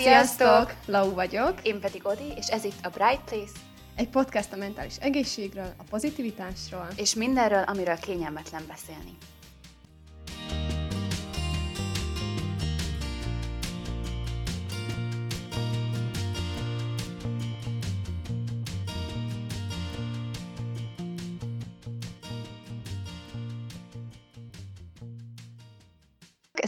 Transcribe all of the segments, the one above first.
Sziasztok! Lau vagyok. Én pedig Odi, és ez itt a Bright Place. Egy podcast a mentális egészségről, a pozitivitásról. És mindenről, amiről kényelmetlen beszélni.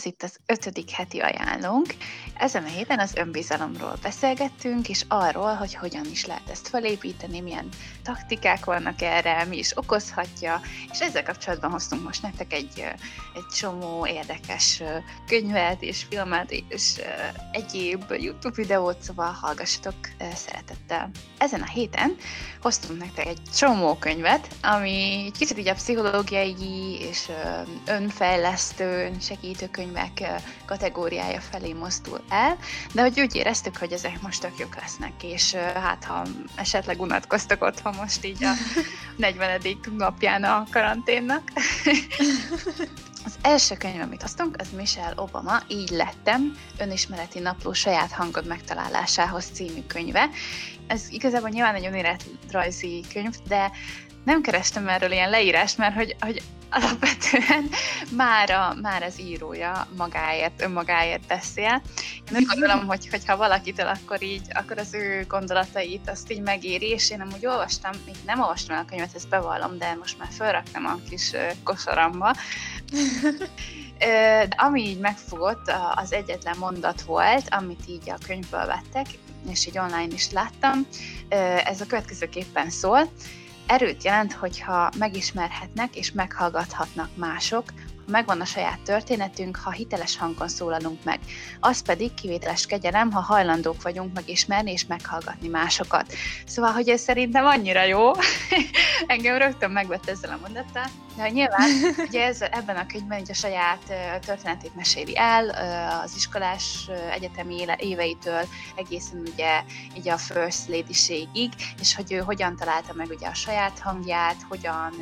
ez itt az ötödik heti ajánlónk. Ezen a héten az önbizalomról beszélgettünk, és arról, hogy hogyan is lehet ezt felépíteni, milyen taktikák vannak erre, mi is okozhatja, és ezzel kapcsolatban hoztunk most nektek egy, egy csomó érdekes könyvet és filmet és egyéb YouTube videót, szóval hallgassatok szeretettel. Ezen a héten hoztunk nektek egy csomó könyvet, ami egy kicsit így a pszichológiai és önfejlesztő, segítő könyvek kategóriája felé mozdul el, de hogy úgy éreztük, hogy ezek most tök jók lesznek, és hát ha esetleg unatkoztak otthon most így a 40. napján a karanténnak. Az első könyv, amit hoztunk, az Michelle Obama, Így lettem, önismereti napló saját hangod megtalálásához című könyve. Ez igazából nyilván egy önéletrajzi könyv, de nem kerestem erről ilyen leírást, mert hogy, hogy alapvetően már, a, már az írója magáért, önmagáért beszél. Én úgy gondolom, hogy, hogy ha valakitől, akkor így, akkor az ő gondolatait azt így megéri, és én amúgy olvastam, még nem olvastam el a könyvet, ezt bevallom, de most már felraktam a kis kosaramba. De ami így megfogott, az egyetlen mondat volt, amit így a könyvből vettek, és így online is láttam. Ez a következőképpen szól. Erőt jelent, hogyha megismerhetnek és meghallgathatnak mások, megvan a saját történetünk, ha hiteles hangon szólalunk meg. Az pedig kivételes kegyelem, ha hajlandók vagyunk megismerni és meghallgatni másokat. Szóval, hogy ez szerintem annyira jó, engem rögtön megvett ezzel a mondattal, de nyilván ugye ez, ebben a könyvben így a saját történetét meséli el, az iskolás egyetemi éveitől egészen ugye így a first lady és hogy ő hogyan találta meg ugye a saját hangját, hogyan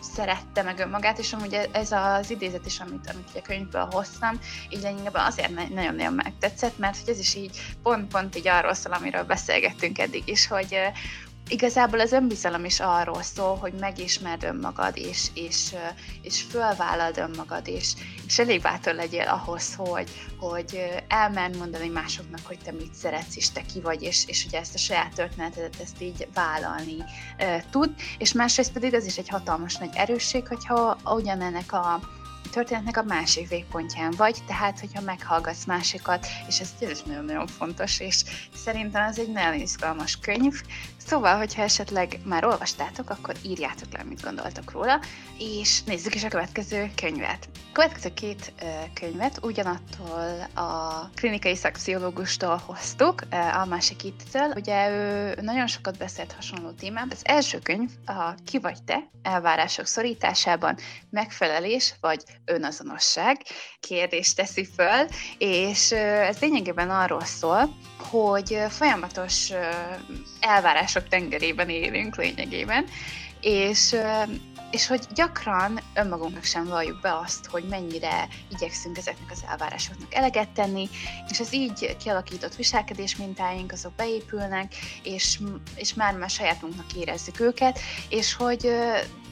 szerette meg önmagát, és amúgy ez az idézet is, amit, amit ugye a könyvből hoztam, így lényegében azért nagyon-nagyon megtetszett, mert hogy ez is így pont-pont így arról szól, amiről beszélgettünk eddig is, hogy, igazából az önbizalom is arról szól, hogy megismerd önmagad, és, és, és fölvállald önmagad, és, és elég bátor legyél ahhoz, hogy, hogy elmenj mondani másoknak, hogy te mit szeretsz, és te ki vagy, és, és ugye ezt a saját történetet ezt így vállalni uh, tud, és másrészt pedig az is egy hatalmas nagy erősség, hogyha ugyanennek a történetnek a másik végpontján vagy, tehát hogyha meghallgatsz másikat, és ez tényleg nagyon-nagyon fontos, és szerintem ez egy nagyon izgalmas könyv, Szóval, hogyha esetleg már olvastátok, akkor írjátok le, mit gondoltok róla, és nézzük is a következő könyvet. A következő két könyvet ugyanattól a klinikai szakpszichológustól hoztuk, a másik ittől. Ugye ő nagyon sokat beszélt hasonló témában. Az első könyv a Ki vagy te? Elvárások szorításában megfelelés vagy önazonosság kérdést teszi föl, és ez lényegében arról szól, hogy folyamatos elvárások tengerében élünk lényegében, és, és hogy gyakran önmagunknak sem valljuk be azt, hogy mennyire igyekszünk ezeknek az elvárásoknak eleget tenni, és az így kialakított viselkedés mintáink azok beépülnek, és, és már-már sajátunknak érezzük őket, és hogy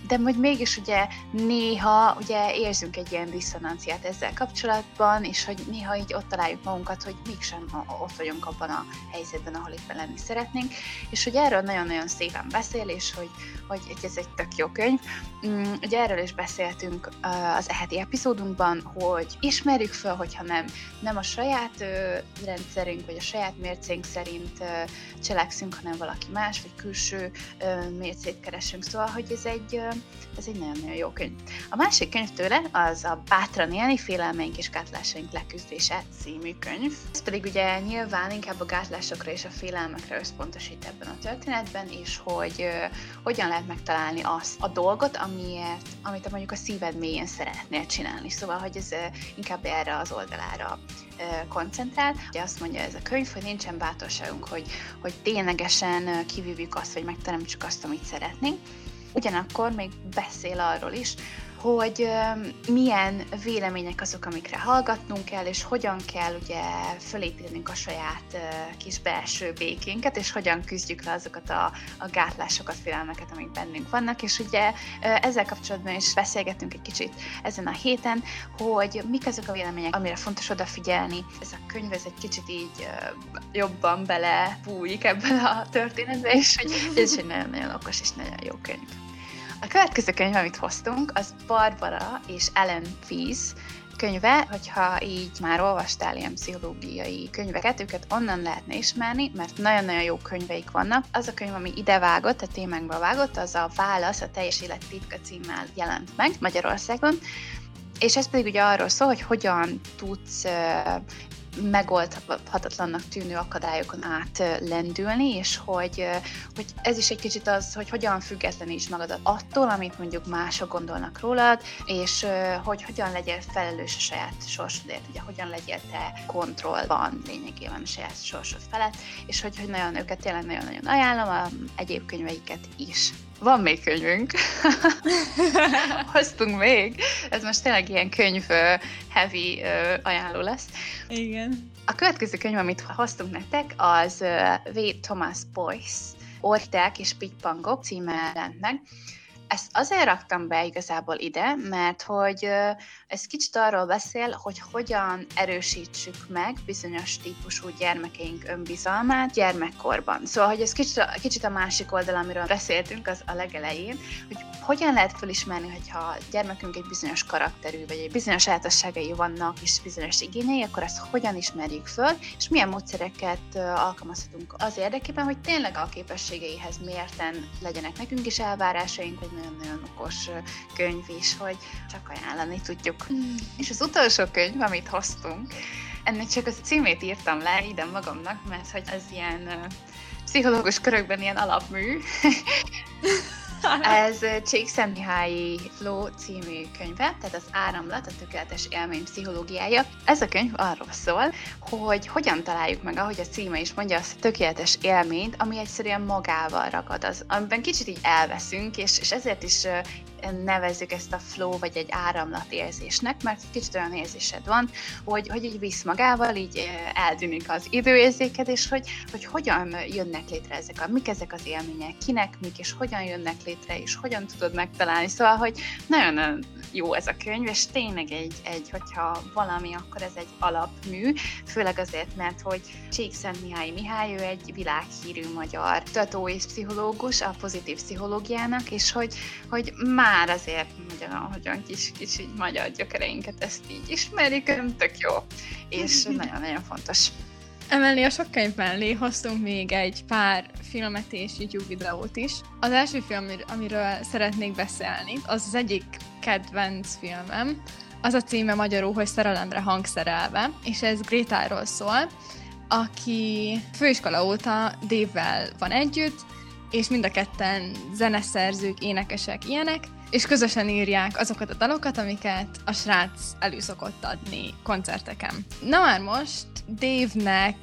de hogy mégis ugye néha ugye érzünk egy ilyen diszonanciát ezzel kapcsolatban, és hogy néha így ott találjuk magunkat, hogy mégsem ott vagyunk abban a helyzetben, ahol éppen lenni szeretnénk, és hogy erről nagyon-nagyon szépen beszél, és hogy, hogy ez egy tök jó könyv. Mm, ugye erről is beszéltünk az eheti epizódunkban, hogy ismerjük fel, hogyha nem, nem a saját rendszerünk, vagy a saját mércénk szerint cselekszünk, hanem valaki más, vagy külső mércét keresünk. Szóval, hogy ez egy ez egy nagyon-nagyon jó könyv. A másik könyv tőle az a Bátran élni, félelmeink és gátlásaink leküzdése című könyv. Ez pedig ugye nyilván inkább a gátlásokra és a félelmekre összpontosít ebben a történetben, és hogy uh, hogyan lehet megtalálni azt a dolgot, amiért, amit mondjuk a szíved mélyén szeretnél csinálni. Szóval, hogy ez uh, inkább erre az oldalára koncentrál. Ugye azt mondja ez a könyv, hogy nincsen bátorságunk, hogy, hogy ténylegesen kivívjuk azt, vagy megteremtsük azt, amit szeretnénk ugyanakkor még beszél arról is, hogy milyen vélemények azok, amikre hallgatnunk kell, és hogyan kell ugye fölépítenünk a saját kis belső békénket, és hogyan küzdjük le azokat a, a gátlásokat, félelmeket, amik bennünk vannak, és ugye ezzel kapcsolatban is beszélgetünk egy kicsit ezen a héten, hogy mik azok a vélemények, amire fontos odafigyelni. Ez a könyv ez egy kicsit így jobban bele bújik ebben a történetben, és hogy ez egy nagyon-nagyon okos és nagyon jó könyv. A következő könyv, amit hoztunk, az Barbara és Ellen Pease könyve, hogyha így már olvastál ilyen pszichológiai könyveket, őket onnan lehetne ismerni, mert nagyon-nagyon jó könyveik vannak. Az a könyv, ami ide vágott, a témánkba vágott, az a Válasz a teljes élet titka címmel jelent meg Magyarországon, és ez pedig ugye arról szól, hogy hogyan tudsz megoldhatatlannak tűnő akadályokon át lendülni, és hogy, hogy ez is egy kicsit az, hogy hogyan függetleníts magadat attól, amit mondjuk mások gondolnak rólad, és hogy hogyan legyél felelős a saját sorsodért, ugye hogyan legyél te kontrollban lényegében a saját sorsod felett, és hogy, hogy nagyon őket tényleg nagyon-nagyon ajánlom, a egyéb könyveiket is. Van még könyvünk. Hoztunk még. Ez most tényleg ilyen könyv heavy ajánló lesz. Igen. A következő könyv, amit hoztunk nektek, az V. Thomas Boyce, Orták és Pitypangok címe jelent meg. Ezt azért raktam be igazából ide, mert hogy ez kicsit arról beszél, hogy hogyan erősítsük meg bizonyos típusú gyermekeink önbizalmát gyermekkorban. Szóval, hogy ez kicsit a, kicsit a másik oldal, amiről beszéltünk az a legelején, hogy hogyan lehet felismerni, hogyha a gyermekünk egy bizonyos karakterű, vagy egy bizonyos sajátosságai vannak, és bizonyos igényei, akkor ezt hogyan ismerjük föl, és milyen módszereket alkalmazhatunk az érdekében, hogy tényleg a képességeihez mérten legyenek nekünk is elvárásaink, vagy nagyon-nagyon okos könyv is, hogy csak ajánlani tudjuk. Mm. És az utolsó könyv, amit hoztunk, ennek csak az címét írtam le ide magamnak, mert hogy az ilyen pszichológus körökben ilyen alapmű. Ez Csíkszentmihályi Flow című könyve, tehát az áramlat, a tökéletes élmény pszichológiája. Ez a könyv arról szól, hogy hogyan találjuk meg, ahogy a címe is mondja, azt a tökéletes élményt, ami egyszerűen magával ragad, az, amiben kicsit így elveszünk, és, és ezért is nevezzük ezt a flow vagy egy áramlat érzésnek, mert kicsit olyan érzésed van, hogy, hogy így visz magával, így eltűnik az időérzéked, és hogy, hogy hogyan jönnek létre ezek a, mik ezek az élmények, kinek mik, és hogyan jönnek létre, és hogyan tudod megtalálni. Szóval, hogy nagyon jó ez a könyv, és tényleg egy, egy hogyha valami, akkor ez egy alapmű, főleg azért, mert hogy Csíkszent Mihály Mihály, ő egy világhírű magyar tudató és pszichológus a pozitív pszichológiának, és hogy, hogy már azért nagyon, hogyan kis, kis így magyar gyökereinket ezt így ismerik, tök jó, és nagyon-nagyon fontos. Emellé a sok könyv mellé hoztunk még egy pár filmet és YouTube videót is. Az első film, amiről szeretnék beszélni, az az egyik kedvenc filmem. Az a címe magyarul, hogy Szerelemre hangszerelve, és ez Grétáról szól, aki főiskola óta Dave-vel van együtt, és mind a ketten zeneszerzők, énekesek, ilyenek, és közösen írják azokat a dalokat, amiket a srác előszokott adni koncerteken. Na már most Dave-nek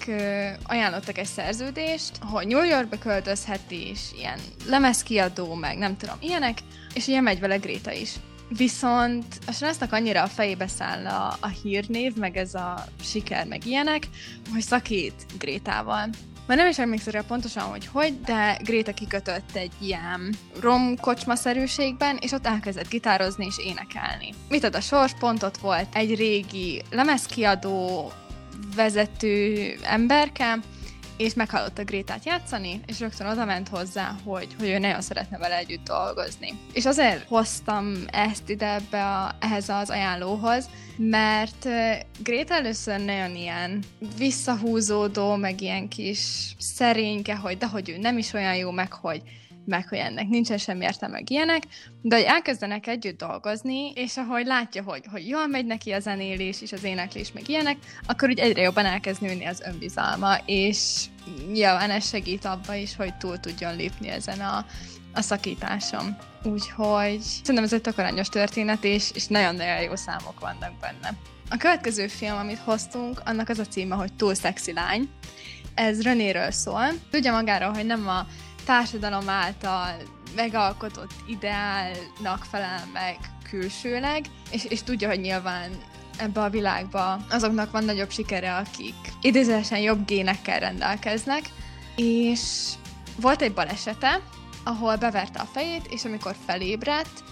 ajánlottak egy szerződést, hogy New Yorkba költözhet is, ilyen lemezkiadó, meg nem tudom, ilyenek, és ugye megy vele Gréta is. Viszont a srácnak annyira a fejébe száll a, a hírnév, meg ez a siker, meg ilyenek, hogy szakít Grétával. Már nem is emlékszem rá pontosan, hogy hogy, de Gréta kikötött egy ilyen rom kocsmaszerűségben, és ott elkezdett gitározni és énekelni. Mit ad a sors? Pont volt egy régi lemezkiadó vezető emberke, és meghallotta Grétát játszani, és rögtön oda ment hozzá, hogy, hogy ő nagyon szeretne vele együtt dolgozni. És azért hoztam ezt ide ebbe a, ehhez az ajánlóhoz, mert Gréta először nagyon ilyen visszahúzódó, meg ilyen kis szerényke, hogy de hogy ő nem is olyan jó, meg hogy meg hogy ennek nincsen semmi értelme, meg ilyenek, de hogy elkezdenek együtt dolgozni, és ahogy látja, hogy, hogy jól megy neki a zenélés és az éneklés, meg ilyenek, akkor úgy egyre jobban elkezd nőni az önbizalma, és nyilván ez segít abba is, hogy túl tudjon lépni ezen a, a szakításom. Úgyhogy szerintem ez egy tök aranyos történet, és, és nagyon-nagyon jó számok vannak benne. A következő film, amit hoztunk, annak az a címe, hogy Túl szexi lány. Ez Renéről szól. Tudja magáról, hogy nem a társadalom által megalkotott ideálnak felel meg külsőleg, és, és tudja, hogy nyilván ebbe a világba azoknak van nagyobb sikere, akik idézősen jobb génekkel rendelkeznek, és volt egy balesete, ahol beverte a fejét, és amikor felébredt,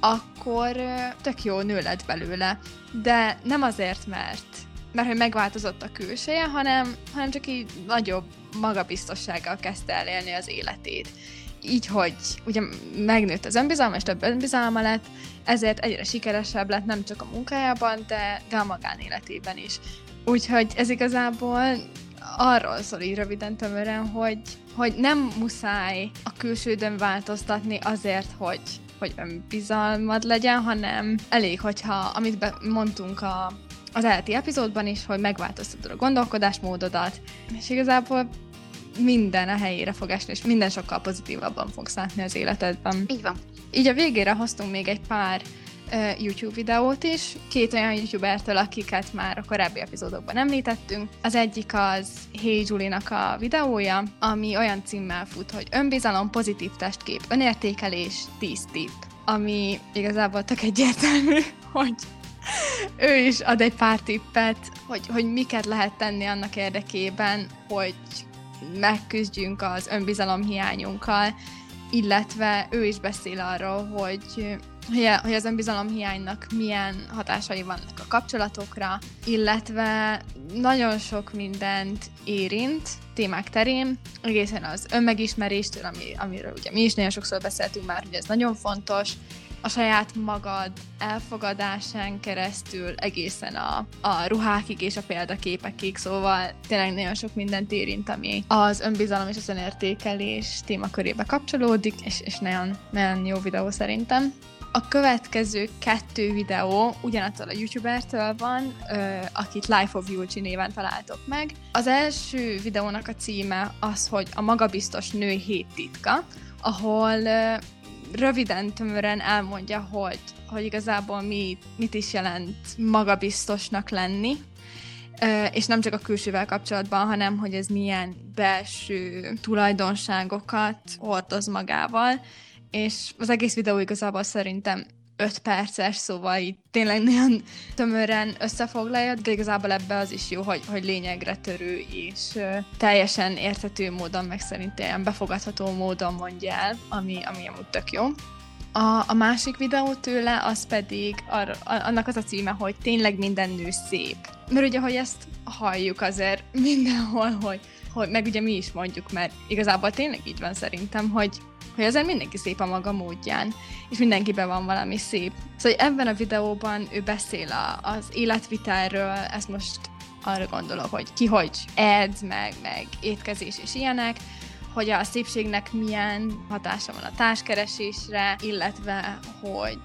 akkor tök jó nő lett belőle. De nem azért, mert mert hogy megváltozott a külseje, hanem, hanem csak így nagyobb magabiztossággal kezdte el élni az életét. Így, hogy ugye megnőtt az önbizalma, és több önbizalma lett, ezért egyre sikeresebb lett nem csak a munkájában, de, de a magánéletében is. Úgyhogy ez igazából arról szól így röviden tömören, hogy, hogy nem muszáj a külsődön változtatni azért, hogy, hogy önbizalmad legyen, hanem elég, hogyha, amit be, mondtunk a, az elti epizódban is, hogy megváltoztatod a gondolkodásmódodat, és igazából minden a helyére fog esni, és minden sokkal pozitívabban fogsz látni az életedben. Így van. Így a végére hoztunk még egy pár uh, YouTube videót is, két olyan YouTubertől, akiket már a korábbi epizódokban említettünk. Az egyik az Hey Julie-nak a videója, ami olyan címmel fut, hogy önbizalom, pozitív testkép, önértékelés, 10 tip, ami igazából tök egyértelmű, hogy ő is ad egy pár tippet, hogy, hogy miket lehet tenni annak érdekében, hogy megküzdjünk az önbizalom hiányunkkal, illetve ő is beszél arról, hogy hogy az önbizalom hiánynak milyen hatásai vannak a kapcsolatokra, illetve nagyon sok mindent érint témák terén, egészen az önmegismeréstől, ami, amiről ugye mi is nagyon sokszor beszéltünk már, hogy ez nagyon fontos, a saját magad elfogadásán keresztül egészen a, a ruhákig és a példaképekig, szóval tényleg nagyon sok mindent érint, ami az önbizalom és az önértékelés témakörébe kapcsolódik, és, és nagyon, nagyon jó videó szerintem. A következő kettő videó ugyanattól a youtubertől van, akit Life of Yulcsi néven találtok meg. Az első videónak a címe az, hogy a magabiztos nő hét titka, ahol röviden, tömören elmondja, hogy, hogy igazából mi, mit is jelent magabiztosnak lenni, és nem csak a külsővel kapcsolatban, hanem hogy ez milyen belső tulajdonságokat hordoz magával, és az egész videó igazából szerintem 5 perces, szóval így tényleg nagyon tömören összefoglalja, de igazából ebbe az is jó, hogy, hogy lényegre törő és teljesen érthető módon, meg szerintem befogadható módon mondja el, ami, ami amúgy tök jó. A, a másik videó tőle, az pedig ar, annak az a címe, hogy tényleg minden nő szép. Mert ugye, hogy ezt halljuk azért mindenhol, hogy, hogy meg ugye mi is mondjuk, mert igazából tényleg így van szerintem, hogy hogy azért mindenki szép a maga módján, és mindenkiben van valami szép. Szóval ebben a videóban ő beszél a, az életvitelről, ezt most arra gondolok, hogy ki hogy edz, meg, meg étkezés és ilyenek, hogy a szépségnek milyen hatása van a társkeresésre, illetve hogy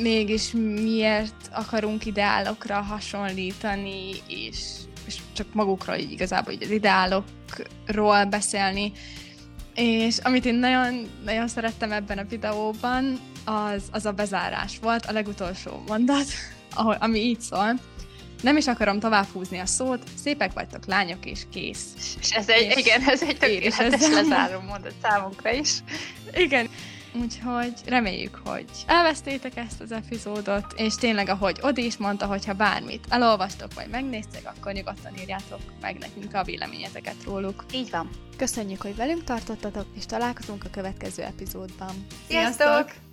mégis miért akarunk ideálokra hasonlítani, és, és csak magukról így igazából így az ideálokról beszélni, és amit én nagyon, nagyon szerettem ebben a videóban, az, az a bezárás volt, a legutolsó mondat, ahol, ami így szól. Nem is akarom tovább húzni a szót, szépek vagytok lányok, és kész. És ez egy, és igen, ez egy tökéletes lezáró mondat számunkra is. Igen. Úgyhogy reméljük, hogy elvesztétek ezt az epizódot, és tényleg, ahogy Odi is mondta, hogyha bármit elolvastok, vagy megnéztek, akkor nyugodtan írjátok meg nekünk a véleményeteket róluk. Így van. Köszönjük, hogy velünk tartottatok, és találkozunk a következő epizódban. Sziasztok! Sziasztok!